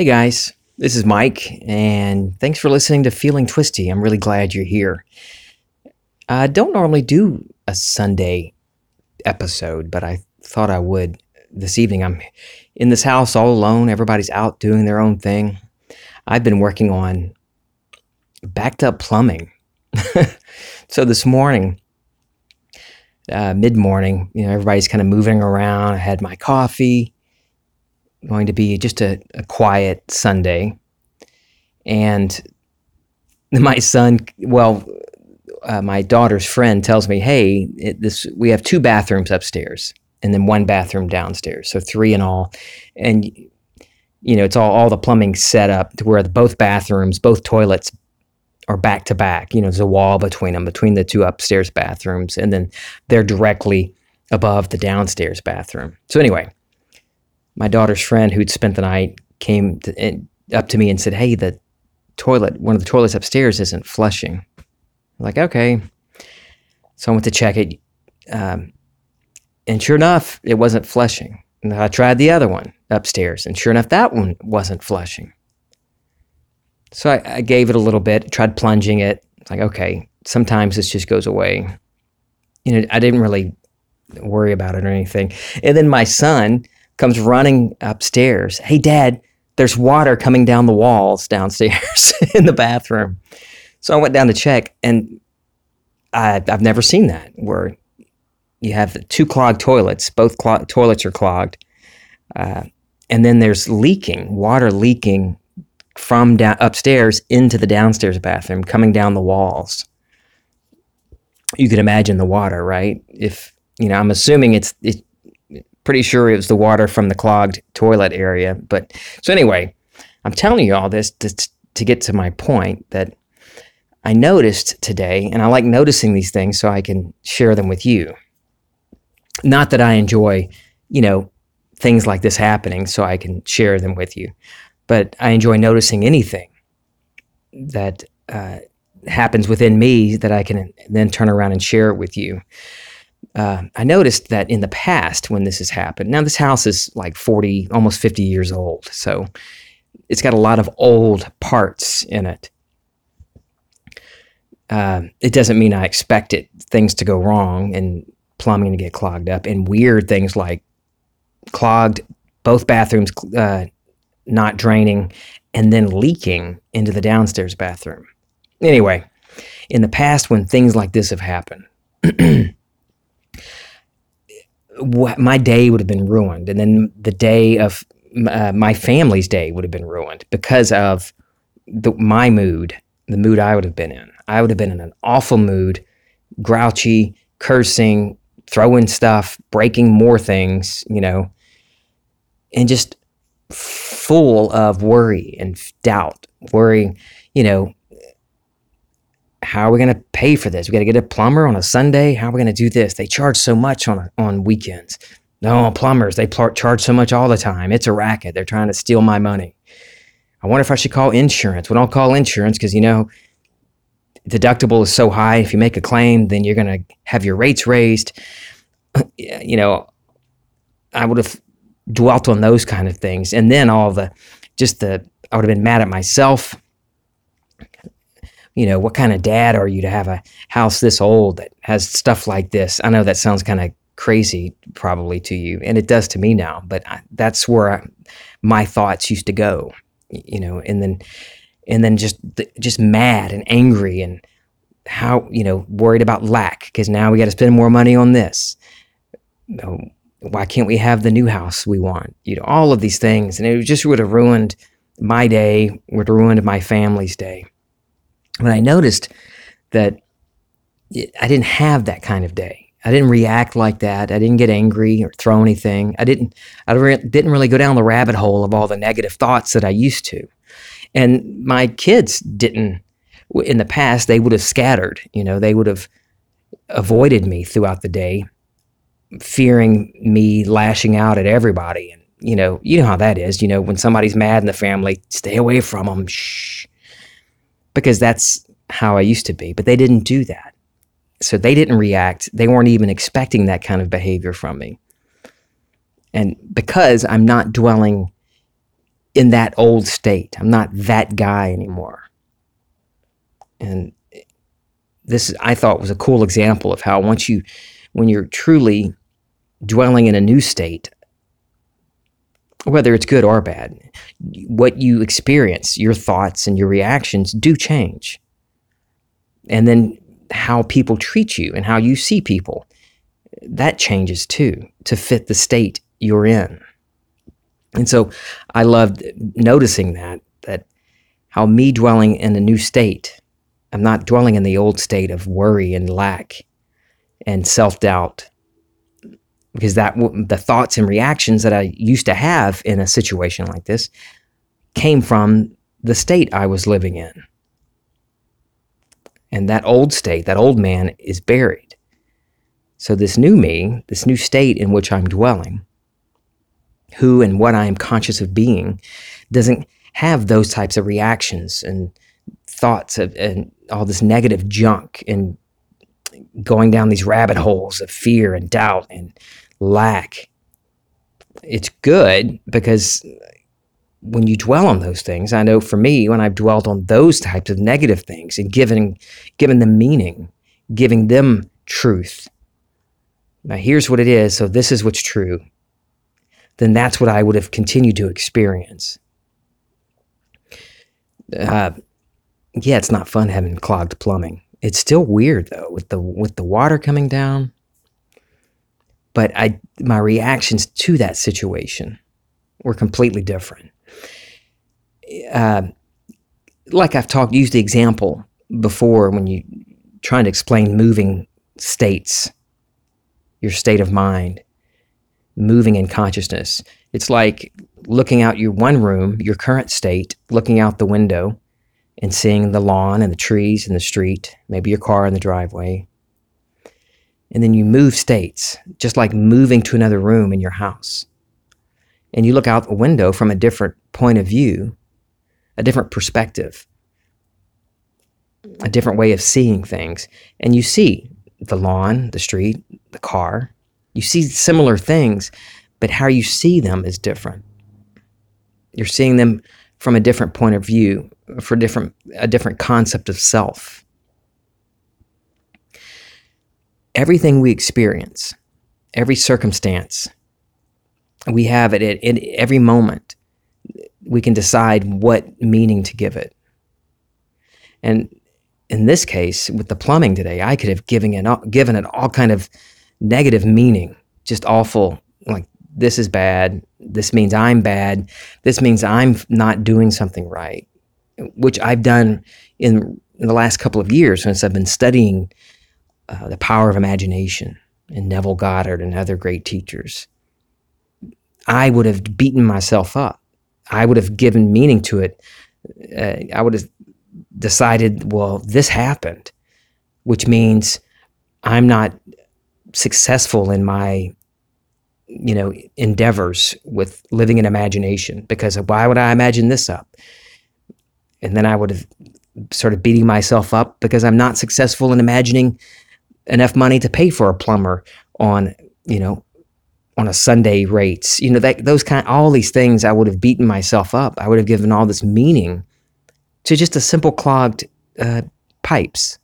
Hey guys, this is Mike, and thanks for listening to Feeling Twisty. I'm really glad you're here. I don't normally do a Sunday episode, but I thought I would this evening. I'm in this house all alone. Everybody's out doing their own thing. I've been working on backed up plumbing. so this morning, uh, mid morning, you know, everybody's kind of moving around. I had my coffee, going to be just a, a quiet Sunday. And my son, well, uh, my daughter's friend tells me, "Hey, it, this we have two bathrooms upstairs, and then one bathroom downstairs, so three in all." And you know, it's all all the plumbing set up to where the, both bathrooms, both toilets are back to back. You know, there's a wall between them, between the two upstairs bathrooms, and then they're directly above the downstairs bathroom. So anyway, my daughter's friend who'd spent the night came to, in, up to me and said, "Hey, the toilet, one of the toilets upstairs isn't flushing." I'm like, okay. So I went to check it, um, and sure enough, it wasn't flushing. And I tried the other one upstairs, and sure enough, that one wasn't flushing. So I, I gave it a little bit, tried plunging it. It's like, okay, sometimes this just goes away. You know, I didn't really worry about it or anything. And then my son comes running upstairs. Hey, Dad, there's water coming down the walls downstairs in the bathroom. So I went down to check, and I, have never seen that where you have two clogged toilets, both toilets are clogged, uh, and then there's leaking, water leaking from down upstairs into the downstairs bathroom, coming down the walls. You could imagine the water, right? If you know, I'm assuming it's, it's pretty sure it was the water from the clogged toilet area. But so anyway, I'm telling you all this to, to get to my point that I noticed today, and I like noticing these things so I can share them with you. Not that I enjoy, you know, things like this happening so I can share them with you, but I enjoy noticing anything that uh, happens within me that I can then turn around and share it with you uh, I noticed that in the past when this has happened, now this house is like 40, almost 50 years old. So it's got a lot of old parts in it. Uh, it doesn't mean I expect it, things to go wrong and plumbing to get clogged up and weird things like clogged, both bathrooms uh, not draining, and then leaking into the downstairs bathroom. Anyway, in the past, when things like this have happened, my day would have been ruined, and then the day of uh, my family's day would have been ruined because of the, my mood, the mood I would have been in. I would have been in an awful mood, grouchy, cursing, throwing stuff, breaking more things, you know, and just full of worry and doubt, worry, you know, how are we going to pay for this? We got to get a plumber on a Sunday. How are we going to do this? They charge so much on on weekends. No, plumbers, they pl- charge so much all the time. It's a racket. They're trying to steal my money. I wonder if I should call insurance. We don't call insurance because, you know, deductible is so high. If you make a claim, then you're going to have your rates raised. you know, I would have dwelt on those kind of things. And then all the, just the, I would have been mad at myself you know, what kind of dad are you to have a house this old that has stuff like this? I know that sounds kind of crazy probably to you, and it does to me now, but I, that's where I, my thoughts used to go, you know, and then, and then just, just mad and angry and how, you know, worried about lack because now we got to spend more money on this. Why can't we have the new house we want? You know, all of these things. And it just would have ruined my day, would have ruined my family's day. But I noticed that I didn't have that kind of day. I didn't react like that. I didn't get angry or throw anything. I didn't. I didn't really go down the rabbit hole of all the negative thoughts that I used to. And my kids didn't. In the past, they would have scattered. You know, they would have avoided me throughout the day, fearing me lashing out at everybody. And you know, you know how that is. You know, when somebody's mad in the family, stay away from them. Shh because that's how I used to be. But they didn't do that. So they didn't react. They weren't even expecting that kind of behavior from me. And because I'm not dwelling in that old state. I'm not that guy anymore. And this I thought was a cool example of how once you when you're truly dwelling in a new state, whether it's good or bad, what you experience, your thoughts and your reactions do change. And then how people treat you and how you see people, that changes too to fit the state you're in. And so I loved noticing that, that how me dwelling in a new state, I'm not dwelling in the old state of worry and lack and self doubt. Because that the thoughts and reactions that I used to have in a situation like this came from the state I was living in. And that old state, that old man is buried. So, this new me, this new state in which I'm dwelling, who and what I am conscious of being, doesn't have those types of reactions and thoughts of, and all this negative junk and going down these rabbit holes of fear and doubt and lack. It's good because when you dwell on those things, I know for me, when I've dwelt on those types of negative things and given given them meaning, giving them truth. Now here's what it is, so this is what's true. Then that's what I would have continued to experience. Uh, yeah, it's not fun having clogged plumbing. It's still weird though with the with the water coming down. But I my reactions to that situation were completely different. Uh, like I've talked, used the example before when you trying to explain moving states, your state of mind, moving in consciousness. It's like looking out your one room, your current state, looking out the window and seeing the lawn and the trees and the street, maybe your car in the driveway. And then you move states, just like moving to another room in your house. And you look out the window from a different point of view, a different perspective, a different way of seeing things. And you see the lawn, the street, the car. You see similar things, but how you see them is different. You're seeing them from a different point of view, for different a different concept of self. Everything we experience, every circumstance, we have it at, every moment. We can decide what meaning to give it. And in this case, with the plumbing today, I could have given it, given it all kind of negative meaning, just awful, like this is bad. This means I'm bad. This means I'm not doing something right, which I've done in, in the last couple of years since I've been studying uh, the power of imagination and Neville Goddard and other great teachers. I would have beaten myself up. I would have given meaning to it. Uh, I would have decided, well, this happened, which means I'm not successful in my you know, endeavors with living in imagination because why would I imagine this up? And then I would have sort of beating myself up because I'm not successful in imagining enough money to pay for a plumber on, you know, on a Sunday rates. You know, that those kind all these things I would have beaten myself up. I would have given all this meaning to just a simple clogged uh, pipes.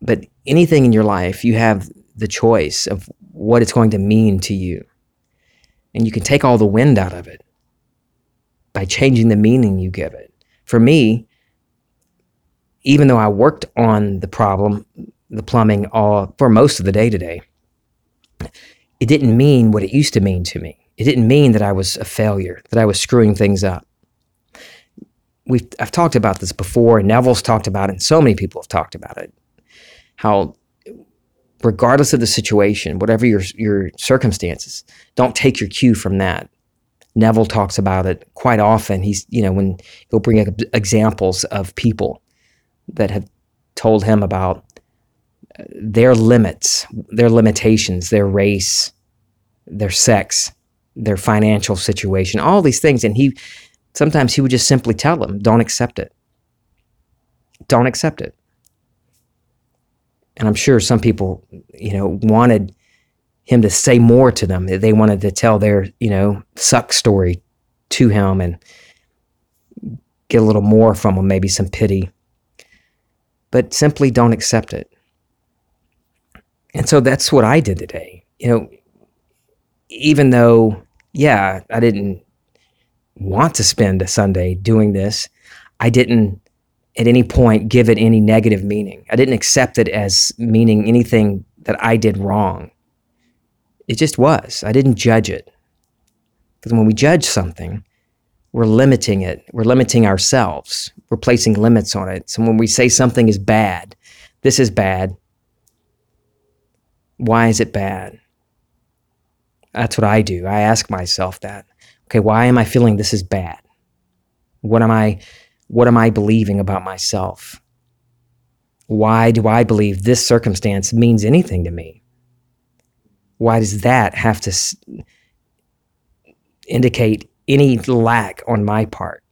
But anything in your life, you have the choice of what it's going to mean to you. And you can take all the wind out of it by changing the meaning you give it. For me, even though I worked on the problem, the plumbing, all for most of the day today, it didn't mean what it used to mean to me. It didn't mean that I was a failure, that I was screwing things up. We've, I've talked about this before, and Neville's talked about it, and so many people have talked about it. How regardless of the situation, whatever your your circumstances, don't take your cue from that. Neville talks about it quite often. He's, you know, when he'll bring up examples of people that have told him about uh, their limits, their limitations, their race, their sex, their financial situation, all these things. And he sometimes he would just simply tell them, don't accept it. Don't accept it and I'm sure some people, you know, wanted him to say more to them. They wanted to tell their, you know, suck story to him and get a little more from him, maybe some pity. But simply don't accept it. And so that's what I did today. You know, even though, yeah, I didn't want to spend a Sunday doing this, I didn't at any point give it any negative meaning. I didn't accept it as meaning anything that I did wrong. It just was. I didn't judge it. Because when we judge something, we're limiting it. We're limiting ourselves. We're placing limits on it. So when we say something is bad, this is bad. Why is it bad? That's what I do. I ask myself that. Okay, why am I feeling this is bad? What am I what am I believing about myself? Why do I believe this circumstance means anything to me? Why does that have to s- indicate any lack on my part?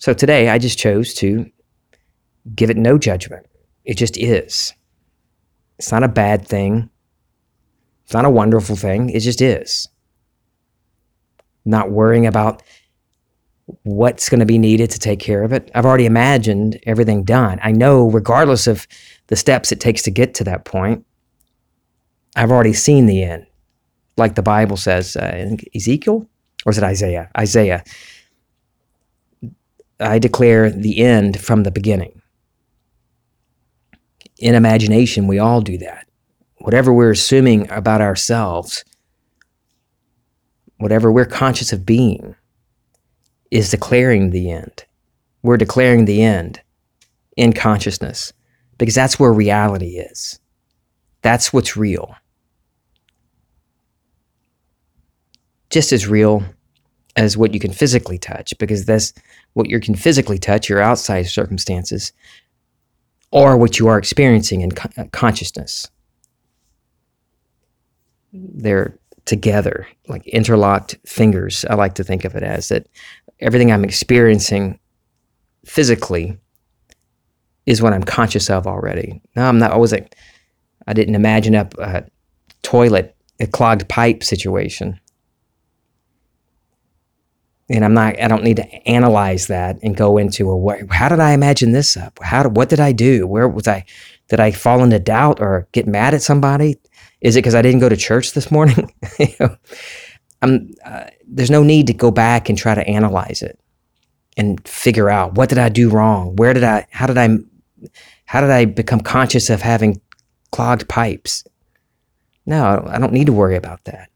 So today I just chose to give it no judgment. It just is. It's not a bad thing. It's not a wonderful thing. It just is. Not worrying about what's going to be needed to take care of it. I've already imagined everything done. I know, regardless of the steps it takes to get to that point, I've already seen the end. Like the Bible says, uh, Ezekiel, or is it Isaiah? Isaiah. I declare the end from the beginning. In imagination, we all do that. Whatever we're assuming about ourselves, whatever we're conscious of being, is declaring the end. We're declaring the end in consciousness because that's where reality is. That's what's real. Just as real as what you can physically touch, because that's what you can physically touch, your outside circumstances, or what you are experiencing in con- uh, consciousness. They're together, like interlocked fingers. I like to think of it as that everything I'm experiencing physically is what I'm conscious of already. No, I'm not. I wasn't. I didn't imagine up a toilet, a clogged pipe situation, and I'm not. I don't need to analyze that and go into a. What, how did I imagine this up? How? What did I do? Where was I? Did I fall into doubt or get mad at somebody? Is it because I didn't go to church this morning? you know, I'm. Uh, there's no need to go back and try to analyze it and figure out what did I do wrong? Where did I? How did I? How did I become conscious of having clogged pipes? No, I don't need to worry about that.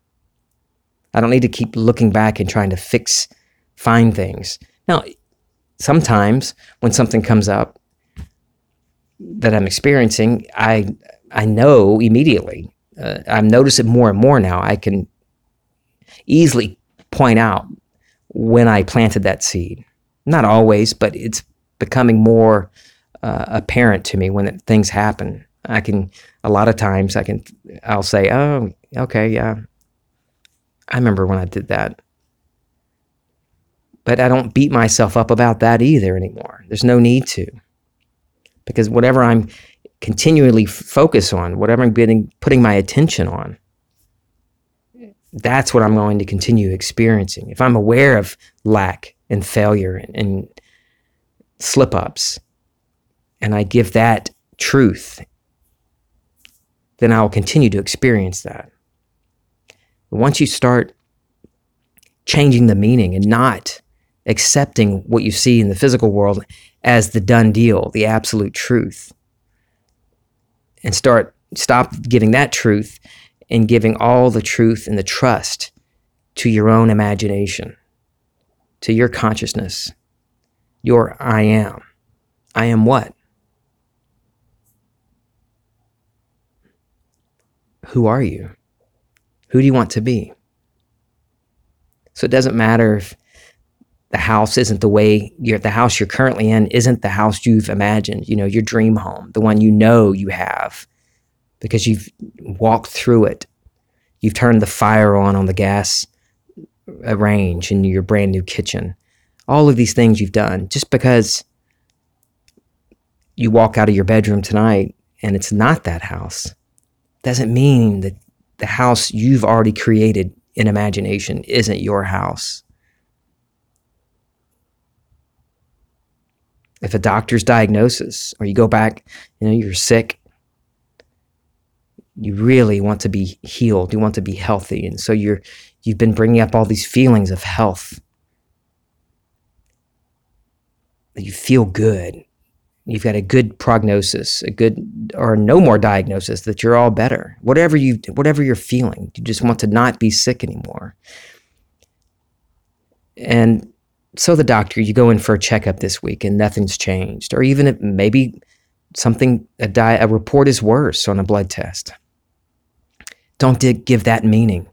I don't need to keep looking back and trying to fix, find things. Now, sometimes when something comes up that I'm experiencing, I I know immediately. Uh, I've noticed it more and more now. I can easily point out when I planted that seed. Not always, but it's becoming more uh, apparent to me when it, things happen. I can a lot of times I can I'll say, "Oh, okay, yeah. I remember when I did that." But I don't beat myself up about that either anymore. There's no need to. Because whatever I'm continually focus on, whatever I'm getting putting my attention on, that's what I'm going to continue experiencing. If I'm aware of lack and failure and, and slip ups, and I give that truth, then I'll continue to experience that. But once you start changing the meaning and not accepting what you see in the physical world as the done deal, the absolute truth, and start stop giving that truth and giving all the truth and the trust to your own imagination, to your consciousness, your I am. I am what? Who are you? Who do you want to be? So it doesn't matter if the house isn't the way you're the house you're currently in isn't the house you've imagined, you know, your dream home, the one you know you have because you've walked through it. You've turned the fire on on the gas uh, range in your brand new kitchen. All of these things you've done just because you walk out of your bedroom tonight and it's not that house doesn't mean that the house you've already created in imagination isn't your house. If a doctor's diagnosis, or you go back, you know, you're sick, you really want to be healed, you want to be healthy. And so you're, you've been bringing up all these feelings of health. You feel good you've got a good prognosis, a good or no more diagnosis that you're all better. Whatever you whatever you're feeling, you just want to not be sick anymore. And so the doctor, you go in for a checkup this week and nothing's changed, or even if maybe something a, di- a report is worse on a blood test. Don't give that meaning.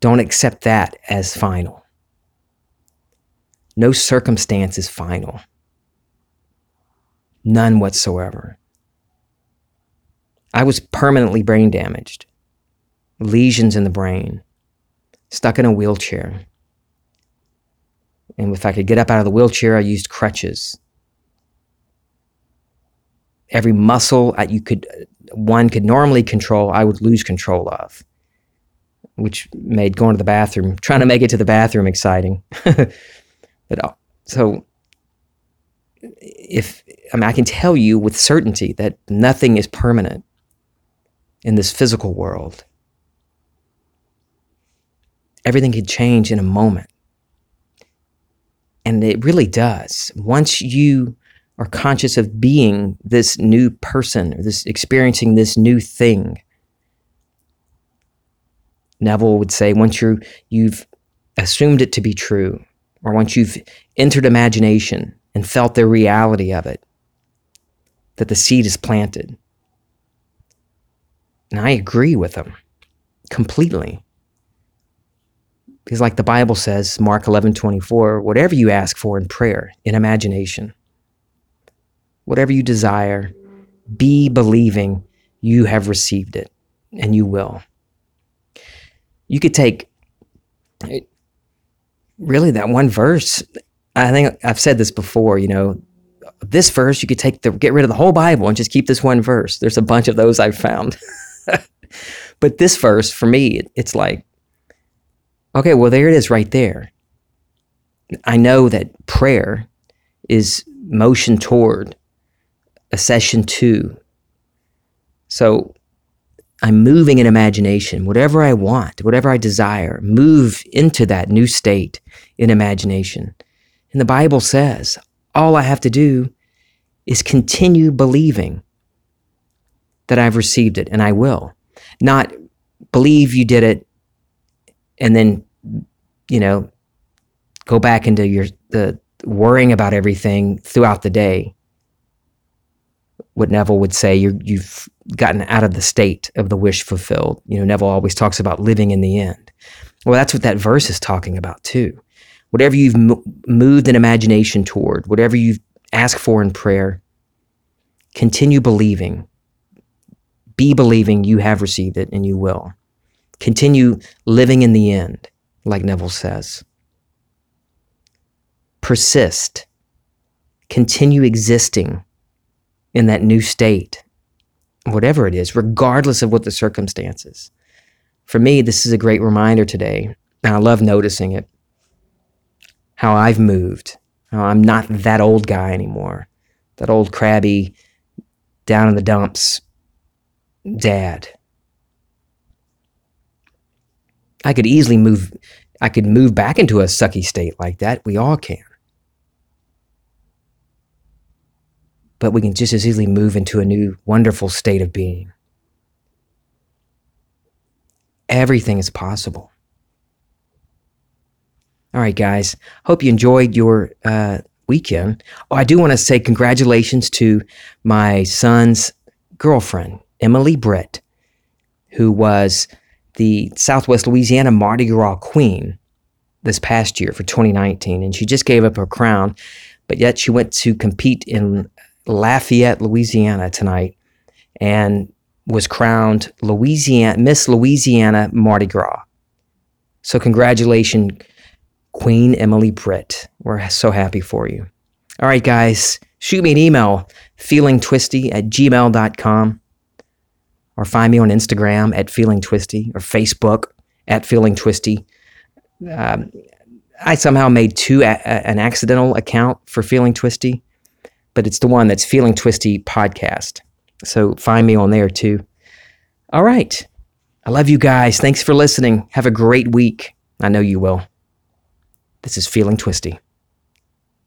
Don't accept that as final. No circumstance is final. None whatsoever. I was permanently brain damaged, lesions in the brain, stuck in a wheelchair. And if I could get up out of the wheelchair, I used crutches. Every muscle you could, one could normally control, I would lose control of, which made going to the bathroom, trying to make it to the bathroom, exciting. but uh, so if I mean, I can tell you with certainty that nothing is permanent in this physical world. Everything can change in a moment. And it really does. Once you are conscious of being this new person or this experiencing this new thing, Neville would say, once you you've assumed it to be true, or once you've entered imagination and felt the reality of it, that the seed is planted. And I agree with him completely. Because like the Bible says, Mark 11, 24, whatever you ask for in prayer, in imagination, whatever you desire, be believing you have received it, and you will. You could take really that one verse I think I've said this before, you know, this verse you could take the get rid of the whole Bible and just keep this one verse. There's a bunch of those I've found. but this verse for me, it's like okay, well there it is right there. I know that prayer is motion toward a session 2. So I'm moving in imagination. Whatever I want, whatever I desire, move into that new state in imagination. And the Bible says all I have to do is continue believing that I've received it and I will. Not believe you did it and then, you know, go back into your the worrying about everything throughout the day. What Neville would say, you you've gotten out of the state of the wish fulfilled. You know, Neville always talks about living in the end. Well, that's what that verse is talking about too whatever you've moved an imagination toward, whatever you've asked for in prayer, continue believing. Be believing you have received it and you will. Continue living in the end, like Neville says. Persist. Continue existing in that new state, whatever it is, regardless of what the circumstances. For me, this is a great reminder today, and I love noticing it how I've moved. How I'm not that old guy anymore. That old crabby, down in the dumps dad. I could easily move I could move back into a sucky state like that. We all can. But we can just as easily move into a new wonderful state of being. Everything is possible. All right, guys. Hope you enjoyed your uh, weekend. Oh, I do want to say congratulations to my son's girlfriend, Emily Britt, who was the Southwest Louisiana Mardi Gras Queen this past year for 2019. And she just gave up her crown, but yet she went to compete in Lafayette, Louisiana tonight and was crowned Louisiana Miss Louisiana Mardi Gras. So congratulations Queen Emily Britt. We're so happy for you. All right, guys, shoot me an email, feelingtwisty at gmail.com. or find me on Instagram at Feeling Twisty or Facebook at Feeling Twisty. Um, I somehow made two a- an accidental account for Feeling Twisty, but it's the one that's Feeling Twisty podcast. So find me on there too. All right. I love you guys. Thanks for listening. Have a great week. I know you will. This is Feeling Twisty.